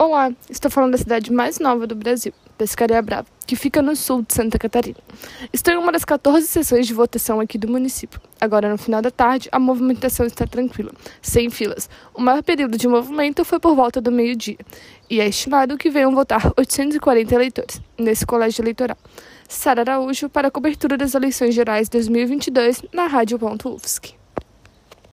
Olá, estou falando da cidade mais nova do Brasil, Pescaria Brava, que fica no sul de Santa Catarina. Estou em uma das 14 sessões de votação aqui do município. Agora, no final da tarde, a movimentação está tranquila, sem filas. O maior período de movimento foi por volta do meio-dia, e é estimado que venham votar 840 eleitores nesse colégio eleitoral. Sara Araújo para a cobertura das eleições gerais 2022 na Rádio.UFSC.